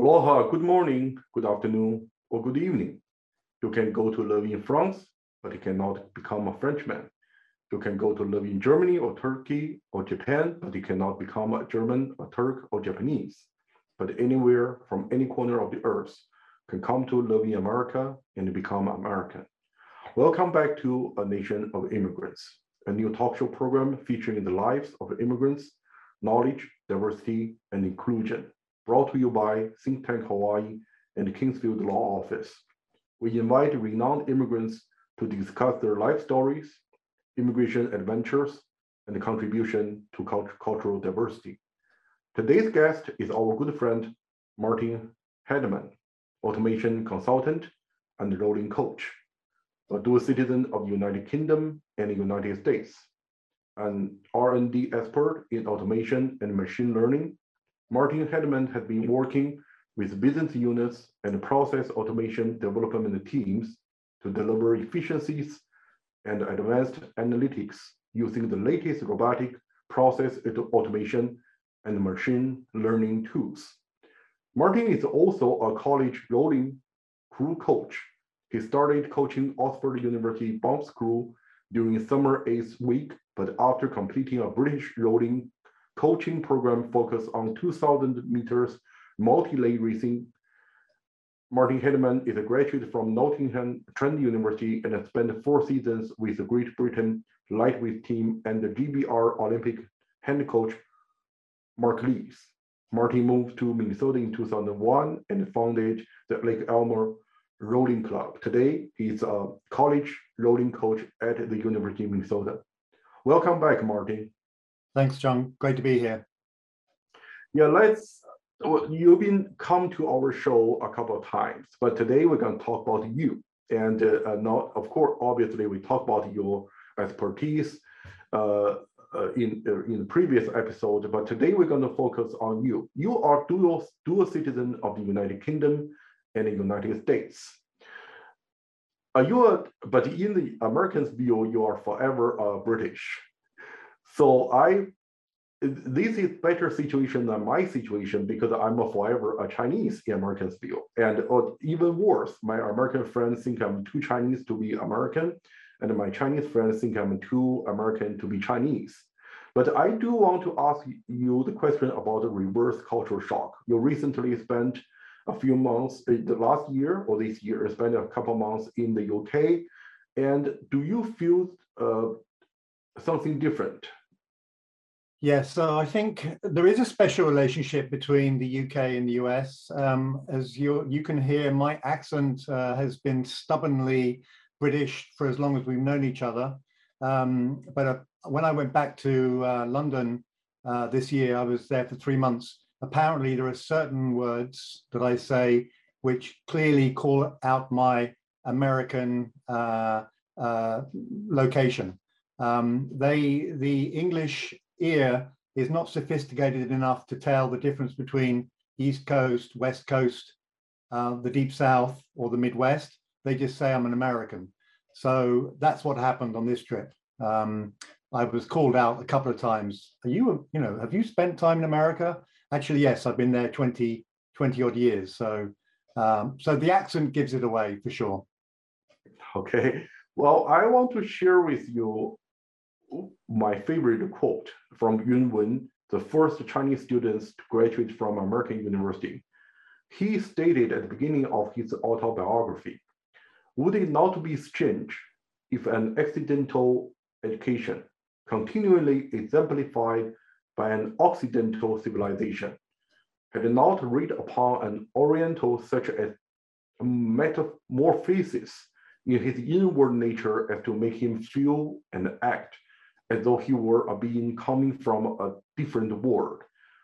Aloha, good morning, good afternoon, or good evening. You can go to live in France, but you cannot become a Frenchman. You can go to live in Germany or Turkey or Japan, but you cannot become a German, a Turk, or Japanese. But anywhere from any corner of the earth can come to live in America and become American. Welcome back to A Nation of Immigrants, a new talk show program featuring the lives of immigrants, knowledge, diversity, and inclusion, brought to you by Think Tank Hawaii and Kingsfield Law Office. We invite renowned immigrants to discuss their life stories, immigration adventures, and contribution to cult cultural diversity. Today's guest is our good friend, Martin Hedman, automation consultant and rowing coach a dual citizen of the United Kingdom and the United States, an R&D expert in automation and machine learning. Martin Hedman has been working with business units and process automation development teams to deliver efficiencies and advanced analytics using the latest robotic process automation and machine learning tools. Martin is also a college rowing crew coach he started coaching Oxford University bomb school during summer eighth week, but after completing a British rowing coaching program focused on 2,000 meters multi-lay racing, Martin Hedman is a graduate from Nottingham Trent University and has spent four seasons with the Great Britain lightweight team and the GBR Olympic hand coach Mark Lees. Martin moved to Minnesota in 2001 and founded the Lake Elmo rowing club. Today, he's a college rowing coach at the University of Minnesota. Welcome back, Martin. Thanks, Chung. Great to be here. Yeah, let's. You've been come to our show a couple of times, but today we're going to talk about you, and uh, not, of course, obviously we talk about your expertise uh, uh, in uh, in the previous episode, but today we're going to focus on you. You are dual dual citizen of the United Kingdom and the United States. Are you are, but in the Americans' view, you are forever uh, British. So I, this is better situation than my situation because I'm a forever a Chinese in Americans' view. And uh, even worse, my American friends think I'm too Chinese to be American, and my Chinese friends think I'm too American to be Chinese. But I do want to ask you the question about the reverse cultural shock. You recently spent a few months, uh, the last year or this year, spent a couple months in the UK. And do you feel uh, something different? Yes, so I think there is a special relationship between the UK and the US. Um, as you you can hear, my accent uh, has been stubbornly British for as long as we've known each other. Um, but uh, when I went back to uh, London uh, this year, I was there for three months apparently there are certain words that I say which clearly call out my American uh, uh, location. Um, they, the English ear is not sophisticated enough to tell the difference between East Coast, West Coast, uh, the Deep South, or the Midwest. They just say I'm an American. So that's what happened on this trip. Um, I was called out a couple of times. Are you, you know, have you spent time in America? Actually, yes, I've been there 20, 20 odd years. So, um, so the accent gives it away for sure. Okay. Well, I want to share with you my favorite quote from Yung Wing, the first Chinese students to graduate from American University. He stated at the beginning of his autobiography, would it not be strange if an Occidental education continually exemplified by an Occidental civilization, had not read upon an Oriental such as metamorphosis in his inward nature as to make him feel and act as though he were a being coming from a different world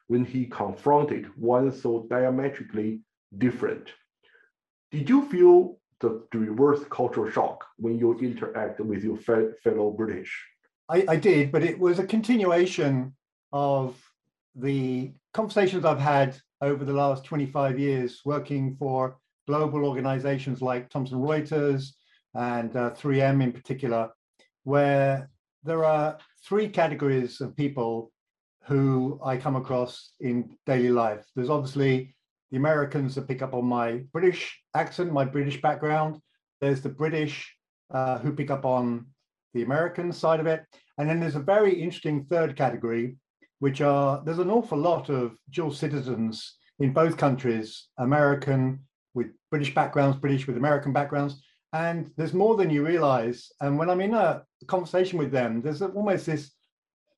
when he confronted one so diametrically different. Did you feel the reverse cultural shock when you interact with your fellow British? I, I, did, but it was a continuation of the conversations I've had over the last 25 years working for global organizations like Thomson Reuters and uh, 3M in particular, where there are three categories of people who I come across in daily life. There's obviously the Americans that pick up on my British accent, my British background. There's the British uh, who pick up on the American side of it. And then there's a very interesting third category, which are there's an awful lot of dual citizens in both countries, American with British backgrounds, British with American backgrounds. And there's more than you realize. And when I'm in a conversation with them, there's almost this,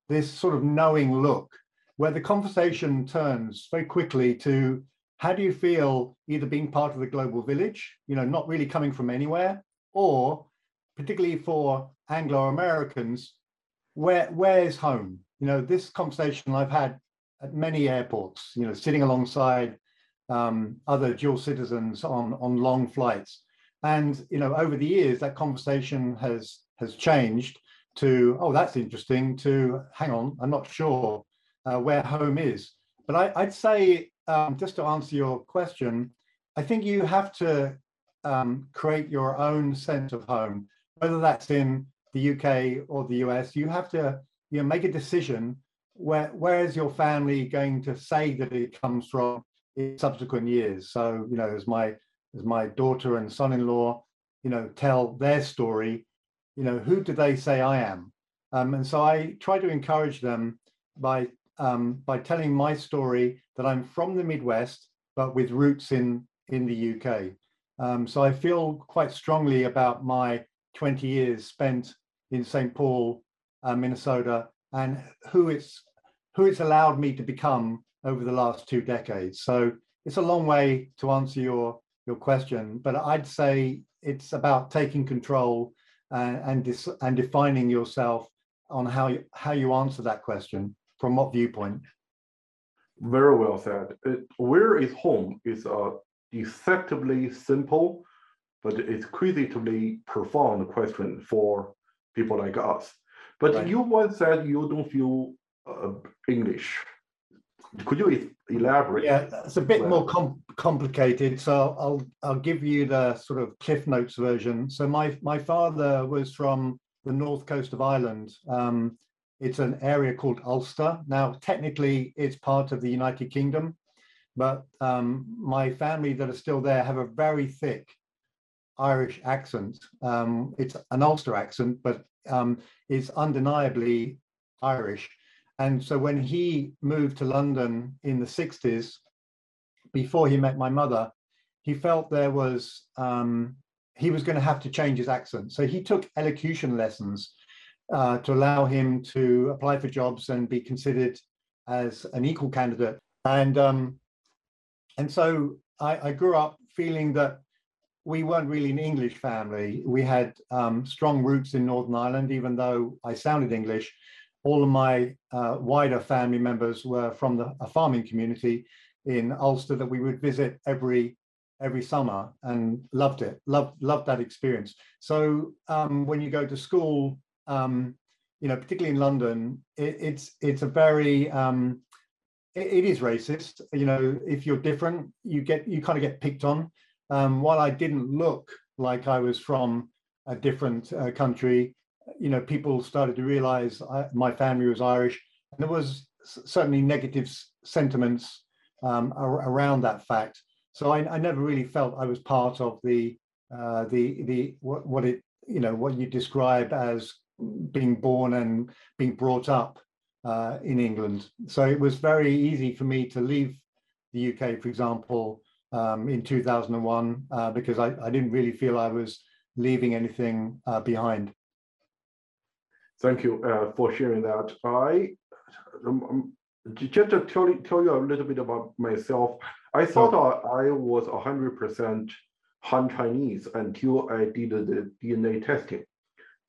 this sort of knowing look where the conversation turns very quickly to how do you feel either being part of the global village, you know, not really coming from anywhere, or particularly for Anglo-Americans, where where's home? You know, this conversation I've had at many airports, you know, sitting alongside um, other dual citizens on, on long flights. And, you know, over the years, that conversation has has changed to, oh, that's interesting, to hang on, I'm not sure uh, where home is. But I, would say, um, just to answer your question, I think you have to um, create your own sense of home, whether that's in the UK or the US. You have to you know, make a decision where where is your family going to say that it comes from in subsequent years. So you know, as my as my daughter and son-in-law, you know, tell their story, you know, who do they say I am? Um, and so I try to encourage them by um, by telling my story that I'm from the Midwest, but with roots in in the UK. Um, so I feel quite strongly about my 20 years spent in St. Paul, uh, Minnesota, and who it's who it's allowed me to become over the last two decades. So it's a long way to answer your your question, but I'd say it's about taking control and dis- and defining yourself on how you, how you answer that question from what viewpoint. Very well said. It, where is home is a deceptively simple, but it's profound question for people like us. But right. you once said you don't feel uh, English. Could you elaborate? Yeah, it's a bit more com complicated. So I'll I'll give you the sort of Cliff Notes version. So my my father was from the north coast of Ireland. Um, it's an area called Ulster. Now, technically, it's part of the United Kingdom, but um, my family that are still there have a very thick Irish accent. Um, it's an Ulster accent, but um, it's undeniably Irish. And so when he moved to London in the 60s, before he met my mother, he felt there was, um, he was going to have to change his accent. So he took elocution lessons uh, to allow him to apply for jobs and be considered as an equal candidate. And, um, and so I, I grew up feeling that we weren't really an English family. We had um, strong roots in Northern Ireland, even though I sounded English all of my uh, wider family members were from the, a farming community in Ulster that we would visit every every summer and loved it, loved loved that experience. So um, when you go to school, um, you know, particularly in London, it, it's it's a very um, it, it is racist. You know, if you're different, you get you kind of get picked on. Um, while I didn't look like I was from a different uh, country, you know, people started to realize I, my family was Irish. And there was certainly negative sentiments um, ar- around that fact. So I, I, never really felt I was part of the uh, the the what, what it you know what you describe as being born and being brought up uh, in England. So it was very easy for me to leave the UK, for example, um, in 2001 uh, because I, I, didn't really feel I was leaving anything uh, behind. Thank you uh, for sharing that. I um, um just to tell, tell you a little bit about myself. I thought I was 100% Han Chinese until I did the DNA testing,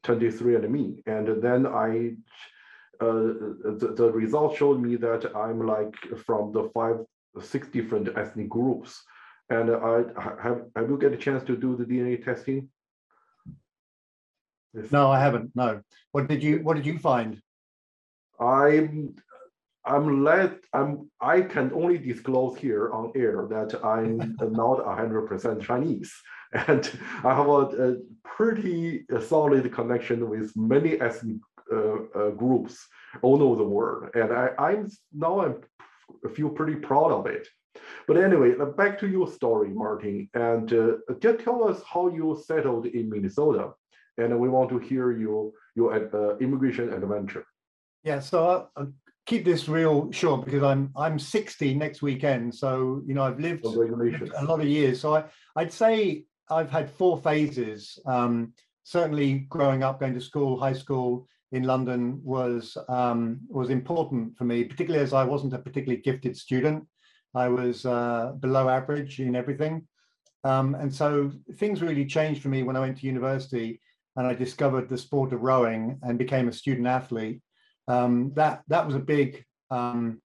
23andMe. And then I, uh, the, the result showed me that I'm like from the five, six different ethnic groups. And I have, have you get a chance to do the DNA testing? No, I haven't. No. What did you What did you find? I'm I'm let I'm I can only disclose here on air that I'm not hundred percent Chinese, and I have a, a pretty solid connection with many ethnic uh, uh, groups all over the world, and I, I'm now I'm feel pretty proud of it. But anyway, uh, back to your story, Martin, and uh, just tell us how you settled in Minnesota, and we want to hear your your uh, immigration adventure. Yeah, so I'll, I'll, keep this real short because I'm I'm 60 next weekend, so you know I've lived a lot of years. So I I'd say I've had four phases. Um, certainly, growing up, going to school, high school in London was um, was important for me, particularly as I wasn't a particularly gifted student. I was uh, below average in everything. Um, and so things really changed for me when I went to university and I discovered the sport of rowing and became a student athlete. Um, that, that was a big um,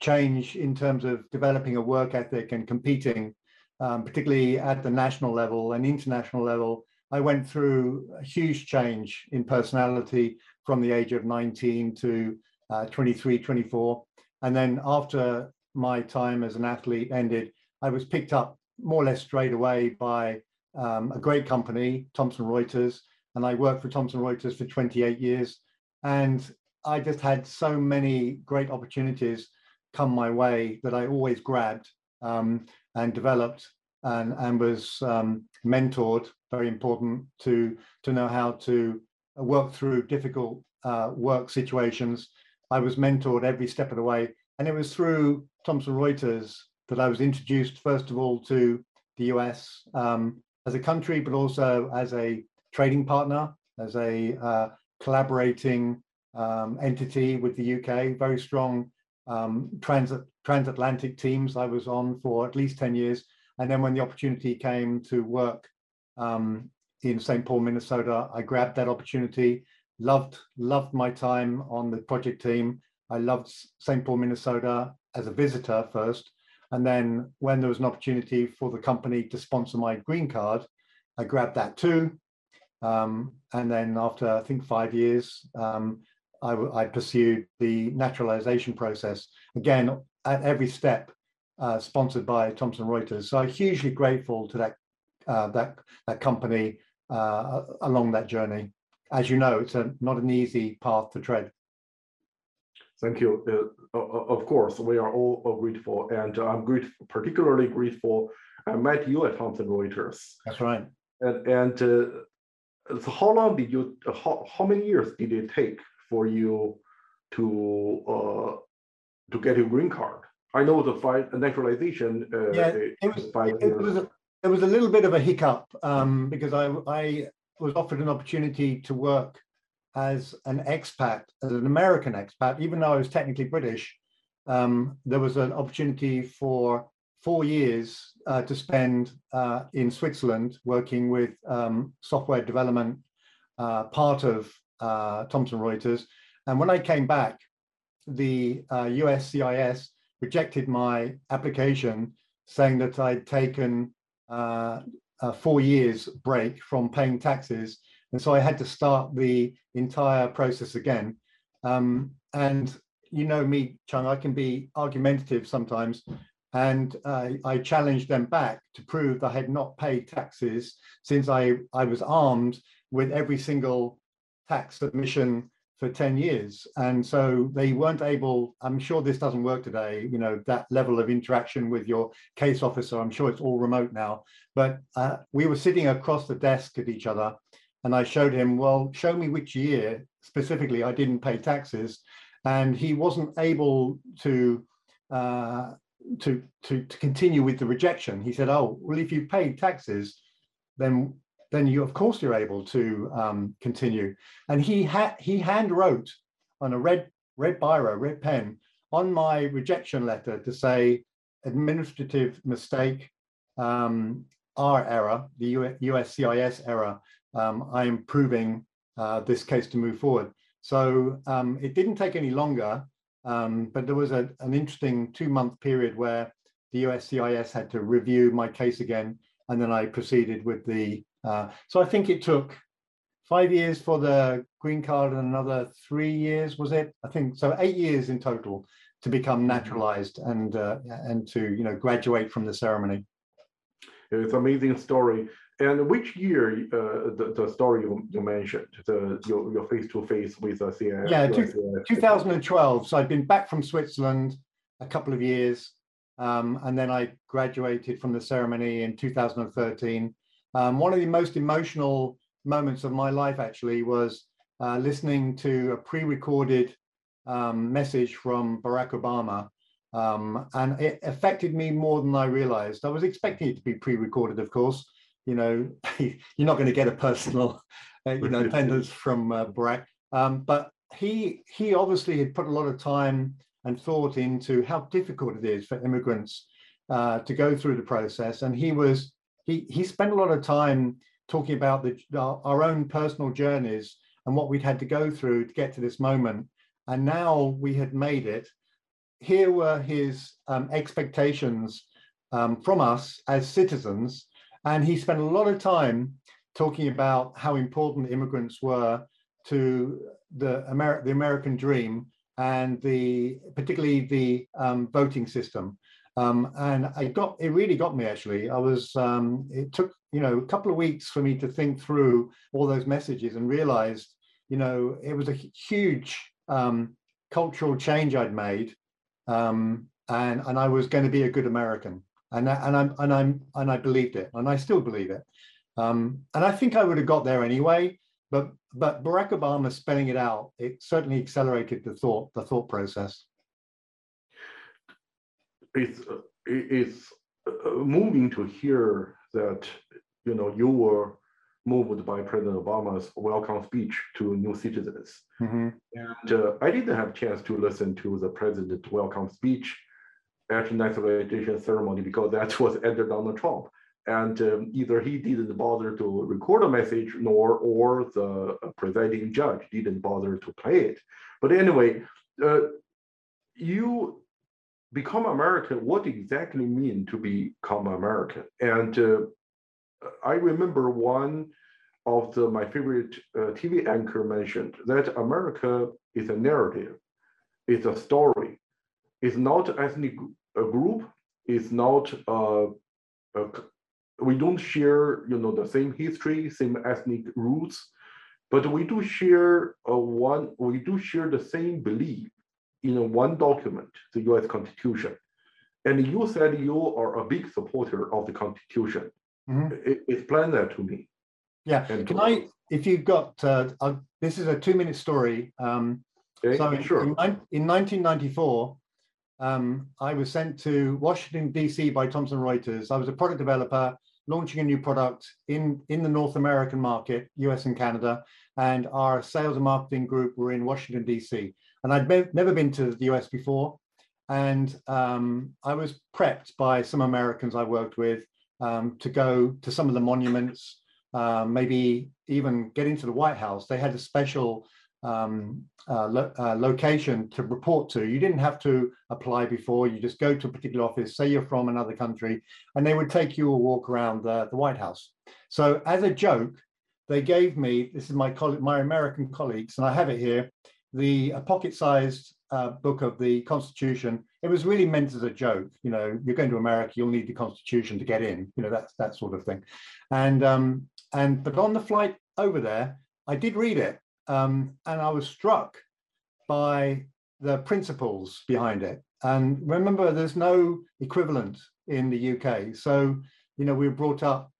change in terms of developing a work ethic and competing, um, particularly at the national level and international level. I went through a huge change in personality from the age of 19 to uh, 23, 24. And then after my time as an athlete ended, I was picked up more or less straight away by um, a great company, Thomson Reuters, and I worked for Thomson Reuters for 28 years. And I just had so many great opportunities come my way that I always grabbed um, and developed and, and was um, mentored, very important to, to know how to work through difficult uh, work situations. I was mentored every step of the way. And it was through Thomson Reuters that I was introduced, first of all, to the US um, as a country, but also as a trading partner, as a uh, collaborating um, entity with the UK, very strong um, trans transatlantic teams I was on for at least 10 years. And then when the opportunity came to work um, in St. Paul, Minnesota, I grabbed that opportunity, loved, loved my time on the project team. I loved St. Paul, Minnesota as a visitor first. And then when there was an opportunity for the company to sponsor my green card, I grabbed that too. Um, and then after I think five years, um, I, I, pursued the naturalization process again at every step, uh, sponsored by Thomson Reuters. So I'm hugely grateful to that uh, that that company uh, along that journey. As you know, it's a, not an easy path to tread. Thank you. Uh, of course, we are all grateful, and I'm grateful, particularly grateful. I met you at Thomson Reuters. That's right. And, and uh, so how long did you? How, how many years did it take for you to uh, to get your green card? I know the five naturalization. Uh, yeah, it was, it was a, it was a little bit of a hiccup um, because I I was offered an opportunity to work as an expat, as an American expat, even though I was technically British, um, there was an opportunity for four years uh, to spend uh, in Switzerland working with um, software development, uh, part of uh, Thomson Reuters. And when I came back, the USCIS uh, rejected my application, saying that I'd taken uh, four years break from paying taxes and so I had to start the entire process again. Um, and you know me, Chung, I can be argumentative sometimes. And uh, I challenged them back to prove I had not paid taxes since I, I was armed with every single tax submission for 10 years. And so they weren't able, I'm sure this doesn't work today, you know, that level of interaction with your case officer, I'm sure it's all remote now. But uh, we were sitting across the desk at each other and I showed him, well, show me which year specifically I didn't pay taxes. And he wasn't able to, uh, to, to, to continue with the rejection. He said, oh, well, if you paid taxes, then then you of course you're able to um, continue. And he had he hand wrote on a red red biro, red pen, on my rejection letter to say administrative mistake, um, our error, the USCIS error, um, I am proving uh, this case to move forward. So um, it didn't take any longer, um, but there was a, an interesting two month period where the USCIS had to review my case again, and then I proceeded with the. Uh, so I think it took five years for the green card and another three years, was it? I think so, eight years in total to become mm-hmm. naturalized and uh, and to you know graduate from the ceremony. It's an amazing story. And which year uh, the, the story you, you mentioned, the your, your face to face with the CIS? Yeah, two, 2012. So I've been back from Switzerland. a couple of years. Um, and then I graduated from the ceremony in 2013. Um, one of the most emotional moments of my life actually was uh, listening to a pre-recorded um, message from Barack Obama. Um, and it affected me more than I realized. I was expecting it to be pre-recorded, of course. You know, you're not going to get a personal, uh, you know, attendance from uh, Barack. Um, but he he obviously had put a lot of time and thought into how difficult it is for immigrants uh, to go through the process. And he was he he spent a lot of time talking about the our, our own personal journeys and what we'd had to go through to get to this moment. And now we had made it. Here were his um, expectations um, from us as citizens. And he spent a lot of time talking about how important immigrants were to the, Amer the American dream and the particularly the um, voting system. Um, and I got it really got me actually. I was um, it took you know a couple of weeks for me to think through all those messages and realized you know it was a huge um, cultural change I'd made, um, and and I was going to be a good American, and and I'm and I'm and I believed it, and I still believe it, um, and I think I would have got there anyway. But but Barack Obama spelling it out, it certainly accelerated the thought the thought process it's it's uh, moving to hear that you know you were moved by President Obama's welcome speech to new citizens. Mm-hmm. And uh, I didn't have a chance to listen to the president's welcome speech at naturalization ceremony because that was under Donald Trump. And um, either he didn't bother to record a message, nor or the presiding judge didn't bother to play it. But anyway, uh, you become American, what exactly mean to become American? And uh, I remember one of the, my favorite uh, TV anchor mentioned that America is a narrative, it's a story. It's not ethnic group. It's not uh, a, we don't share, you know, the same history, same ethnic roots, but we do share a one. We do share the same belief in one document, the US Constitution. And you said you are a big supporter of the Constitution. Mm-hmm. explain that to me. Yeah. And Can I, if you've got, uh, uh, this is a two minute story. Um, okay, so sure. In, in 1994, um, I was sent to Washington, D.C. by Thomson Reuters. I was a product developer launching a new product in, in the North American market, US and Canada, and our sales and marketing group were in Washington, D.C. And I'd never been to the US before. And um, I was prepped by some Americans I worked with um, to go to some of the monuments, uh, maybe even get into the White House. They had a special um, uh, lo- uh, location to report to. You didn't have to apply before. You just go to a particular office, say you're from another country, and they would take you a walk around the, White House. So as a joke, they gave me, this is my, my American colleagues, and I have it here, the pocket-sized uh, book of the Constitution. It was really meant as a joke. You know, you're going to America, you'll need the Constitution to get in. You know, that's that sort of thing. And um, and but on the flight over there, I did read it, um, and I was struck by the principles behind it. And remember, there's no equivalent in the UK. So you know, we were brought up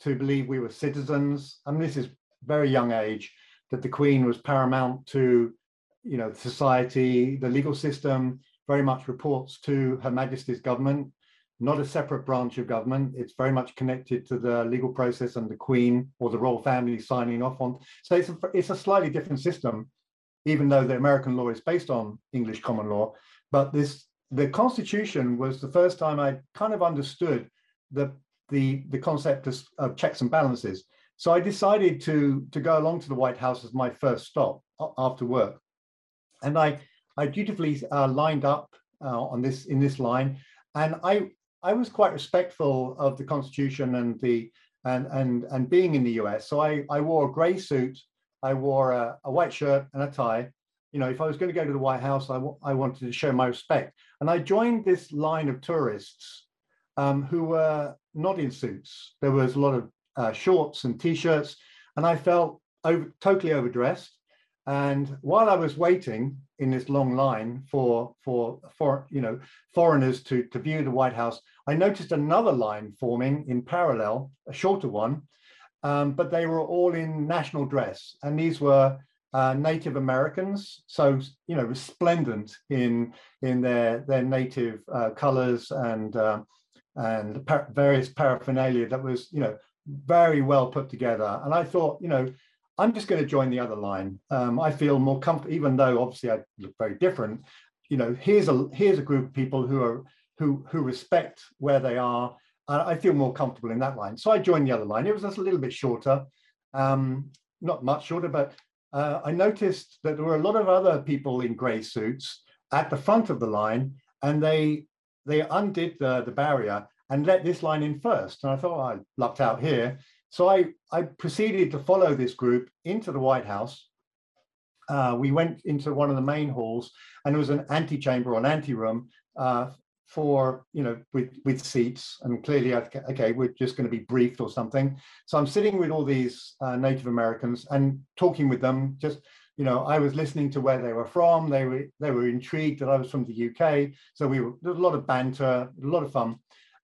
to believe we were citizens. I mean, this is very young age that the Queen was paramount to you know, society, the legal system very much reports to Her Majesty's government, not a separate branch of government. It's very much connected to the legal process and the Queen or the royal family signing off on. So it's a, it's a slightly different system, even though the American law is based on English common law. But this the Constitution was the first time I kind of understood the the the concept of, of checks and balances. So I decided to to go along to the White House as my first stop after work and I I dutifully uh, lined up uh, on this in this line, and I I was quite respectful of the Constitution and the and and and being in the US. So I I wore a grey suit, I wore a, a white shirt and a tie. You know, if I was going to go to the White House, I, I wanted to show my respect, and I joined this line of tourists um, who were not in suits. There was a lot of uh, shorts and t-shirts, and I felt over, totally overdressed And while I was waiting in this long line for for for you know foreigners to to view the White House, I noticed another line forming in parallel, a shorter one, um, but they were all in national dress, and these were uh, Native Americans, so you know resplendent in in their their native uh, colors and uh, and par various paraphernalia that was you know very well put together. And I thought, you know, I'm just going to join the other line. Um, I feel more comfortable, even though obviously I look very different. You know, here's a here's a group of people who are who who respect where they are. I feel more comfortable in that line. So I joined the other line. It was just a little bit shorter, um, not much shorter, but uh, I noticed that there were a lot of other people in grey suits at the front of the line, and they they undid the, the barrier and let this line in first. And I thought, oh, I lucked out here. So I, I proceeded to follow this group into the White House. Uh, we went into one of the main halls and there was an antechamber or an anteroom uh, for, you know, with, with seats and clearly, okay, we're just going to be briefed or something. So I'm sitting with all these uh, Native Americans and talking with them, just, you know, I was listening to where they were from. They were, they were intrigued that I was from the UK. So we were, a lot of banter, a lot of fun.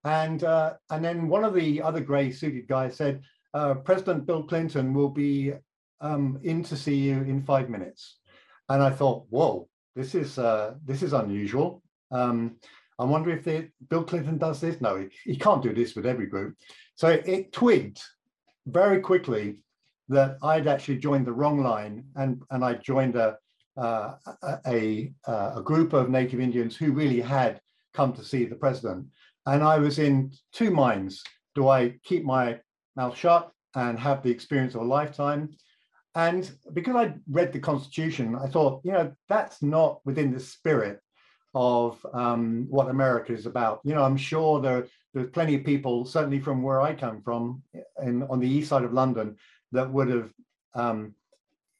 And, uh, and then one of the other gray suited guys said, uh, President Bill Clinton will be um, in to see you in five minutes. And I thought, whoa, this is uh, this is unusual. Um, I wonder if they, Bill Clinton does this. No, he, he, can't do this with every group. So it, twigged very quickly that I'd actually joined the wrong line, and and I joined a uh, a, a group of Native Indians who really had come to see the president. And I was in two minds. Do I keep my mouth shut and have the experience of a lifetime? And because I read the Constitution, I thought, you know, that's not within the spirit of um, what America is about. You know, I'm sure there, there's plenty of people, certainly from where I come from, in, on the east side of London, that would have, um,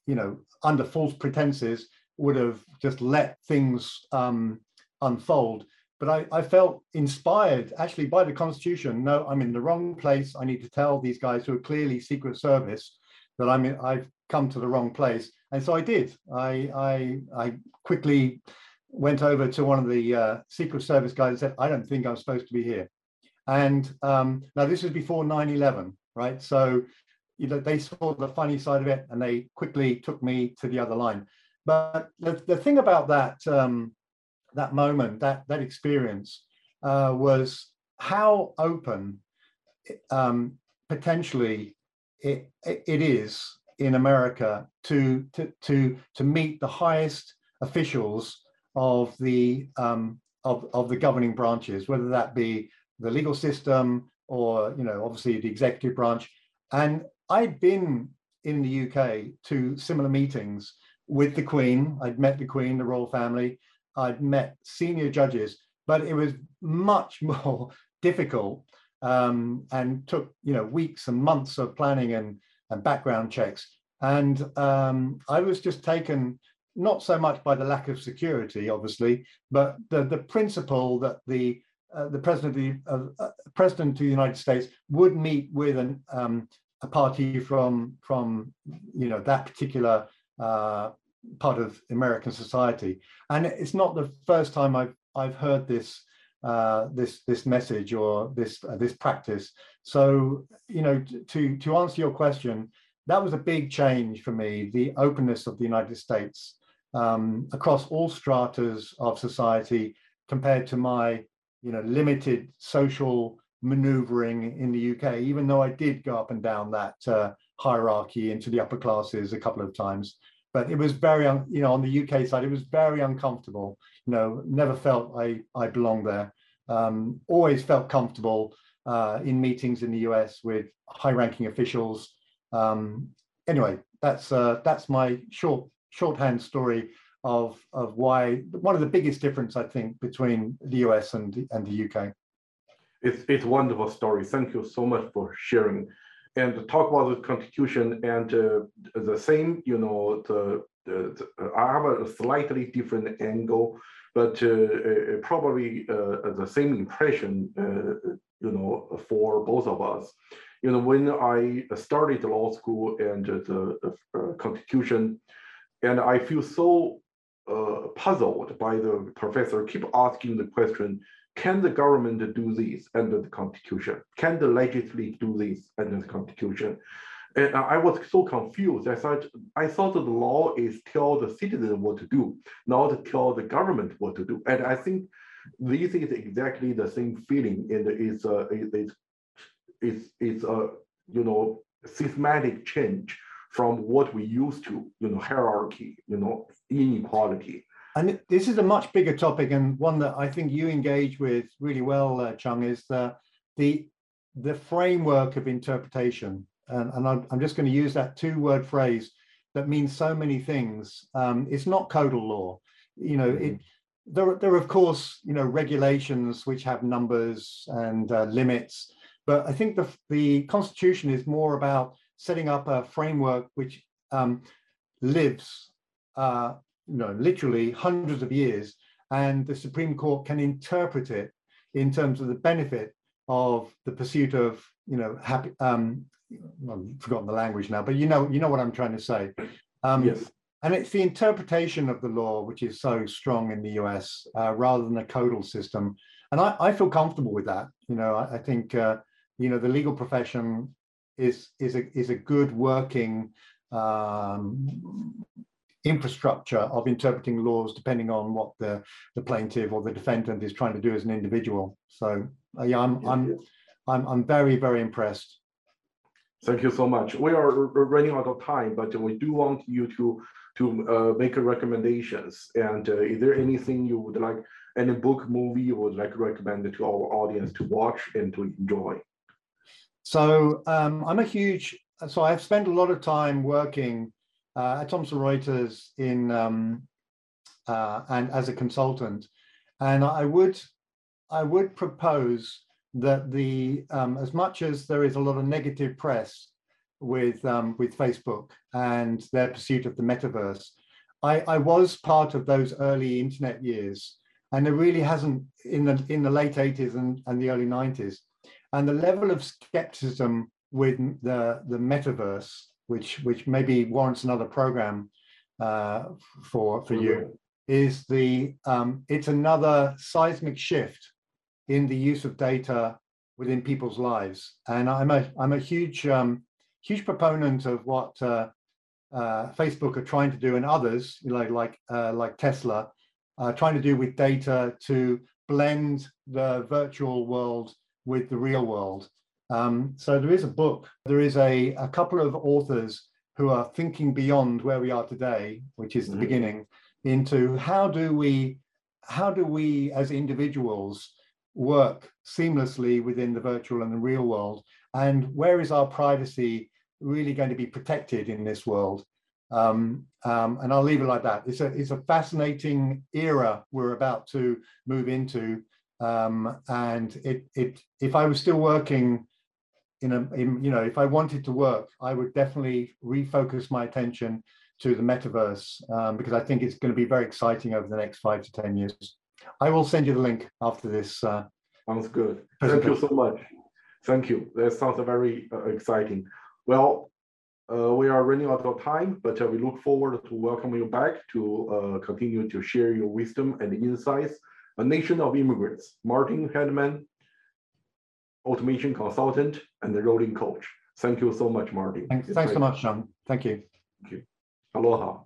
you know, under false pretenses, would have just let things um, unfold but I, I, felt inspired actually by the constitution. No i'm in the wrong place. I need to tell these guys who are clearly secret service that i'm in, i've come to the wrong place. And so i did. I i, I quickly went over to one of the uh, secret service guys and said i don't think i'm supposed to be here. And um, now this was before 9-11 right? So you know they saw the funny side of it and they quickly took me to the other line. But the, the thing about that um, that moment, that that experience, uh, was how open um, potentially it, it is in America to to to to meet the highest officials of the um, of of the governing branches, whether that be the legal system or you know obviously the executive branch. And I'd been in the UK to similar meetings with the Queen. I'd met the Queen, the royal family, I'd met senior judges, but it was much more difficult um, and took you know weeks and months of planning and, and background checks. And um, I was just taken not so much by the lack of security, obviously, but the, the principle that the uh, the president of the uh, uh, president of the United States would meet with an, um, a party from from you know that particular uh, part of American society. And it's not the first time I've I've heard this uh, this this message or this uh, this practice. So you know, to to answer your question, that was a big change for me. The openness of the United States um, across all stratas of society, compared to my you know limited social maneuvering in the UK. Even though I did go up and down that uh, hierarchy into the upper classes a couple of times, but it was very, you know, on the UK side, it was very uncomfortable. You know, never felt I I belonged there. Um, always felt comfortable uh, in meetings in the US with high-ranking officials. Um, anyway, that's uh, that's my short shorthand story of of why one of the biggest difference I think between the US and and the UK. It's it's a wonderful story. Thank you so much for sharing and talk about the constitution and uh, the same, you know, the, the, the, I have a slightly different angle, but uh, uh probably uh, the same impression, uh, you know, for both of us. You know, when I started law school and the constitution, and I feel so uh, puzzled by the professor keep asking the question, can the government do this under the constitution? Can the legislature do this under the constitution? And I was so confused. I thought I thought the law is tell the citizen what to do, not tell the government what to do. And I think this is exactly the same feeling, and it's a it's it's a you know systematic change from what we used to, you know, hierarchy, you know, inequality. And this is a much bigger topic and one that I think you engage with really well, uh, Chung, is the, the, the framework of interpretation. And, and I'm, I'm just going to use that two word phrase that means so many things. Um, it's not codal law. You know, it, mm-hmm. there, there are, of course, you know, regulations which have numbers and uh, limits, but I think the, the Constitution is more about setting up a framework which um, lives, uh, you know, literally hundreds of years, and the Supreme Court can interpret it in terms of the benefit of the pursuit of, you know, happy. Um, I've forgotten the language now, but you know, you know what I'm trying to say. Um, yes. And it's the interpretation of the law which is so strong in the US uh, rather than a codal system. And I, I, feel comfortable with that. You know, I, I think uh, you know the legal profession is is a is a good working um, infrastructure of interpreting laws depending on what the the plaintiff or the defendant is trying to do as an individual. So uh, yeah, I'm I'm I'm I'm very very impressed. Thank you so much. We are running out of time, but we do want you to to uh, make recommendations. And uh, is there anything you would like, any book, movie you would like to recommend to our audience to watch and to enjoy? So um, I'm a huge, so I've spent a lot of time working uh, at Thomson Reuters in um, uh, and as a consultant, and I would I would propose that the um, as much as there is a lot of negative press with um, with Facebook and their pursuit of the metaverse, I, I was part of those early internet years, and there really hasn't in the in the late 80s and, and the early 90s and the level of skepticism with the the metaverse, which which maybe warrants another program uh, for for you, is the um, it's another seismic shift in the use of data within people's lives, and I'm a I'm a huge um, huge proponent of what uh, uh, Facebook are trying to do, and others, you know, like uh, like Tesla, are trying to do with data to blend the virtual world with the real world. Um, so there is a book, there is a, a couple of authors who are thinking beyond where we are today, which is the mm-hmm. beginning, into how do we how do we as individuals work seamlessly within the virtual and the real world and where is our privacy really going to be protected in this world um, um, and I'll leave it like that. It's a it's a fascinating era we're about to move into, um, and it, it, if I was still working in a, in, you know, if I wanted to work, I would definitely refocus my attention to the metaverse um, because I think it's going to be very exciting over the next five to 10 years. I will send you the link after this. Uh, sounds good. Thank you so much. Thank you. That sounds very uh, exciting. Well, uh, we are running out of time, but uh, we look forward to welcome you back to uh, continue to share your wisdom and insights a Nation of Immigrants, Martin Hedman, automation consultant and the rowing coach. Thank you so much, Martin. Thanks, thanks so much, Chung. Thank you. Thank you. Aloha.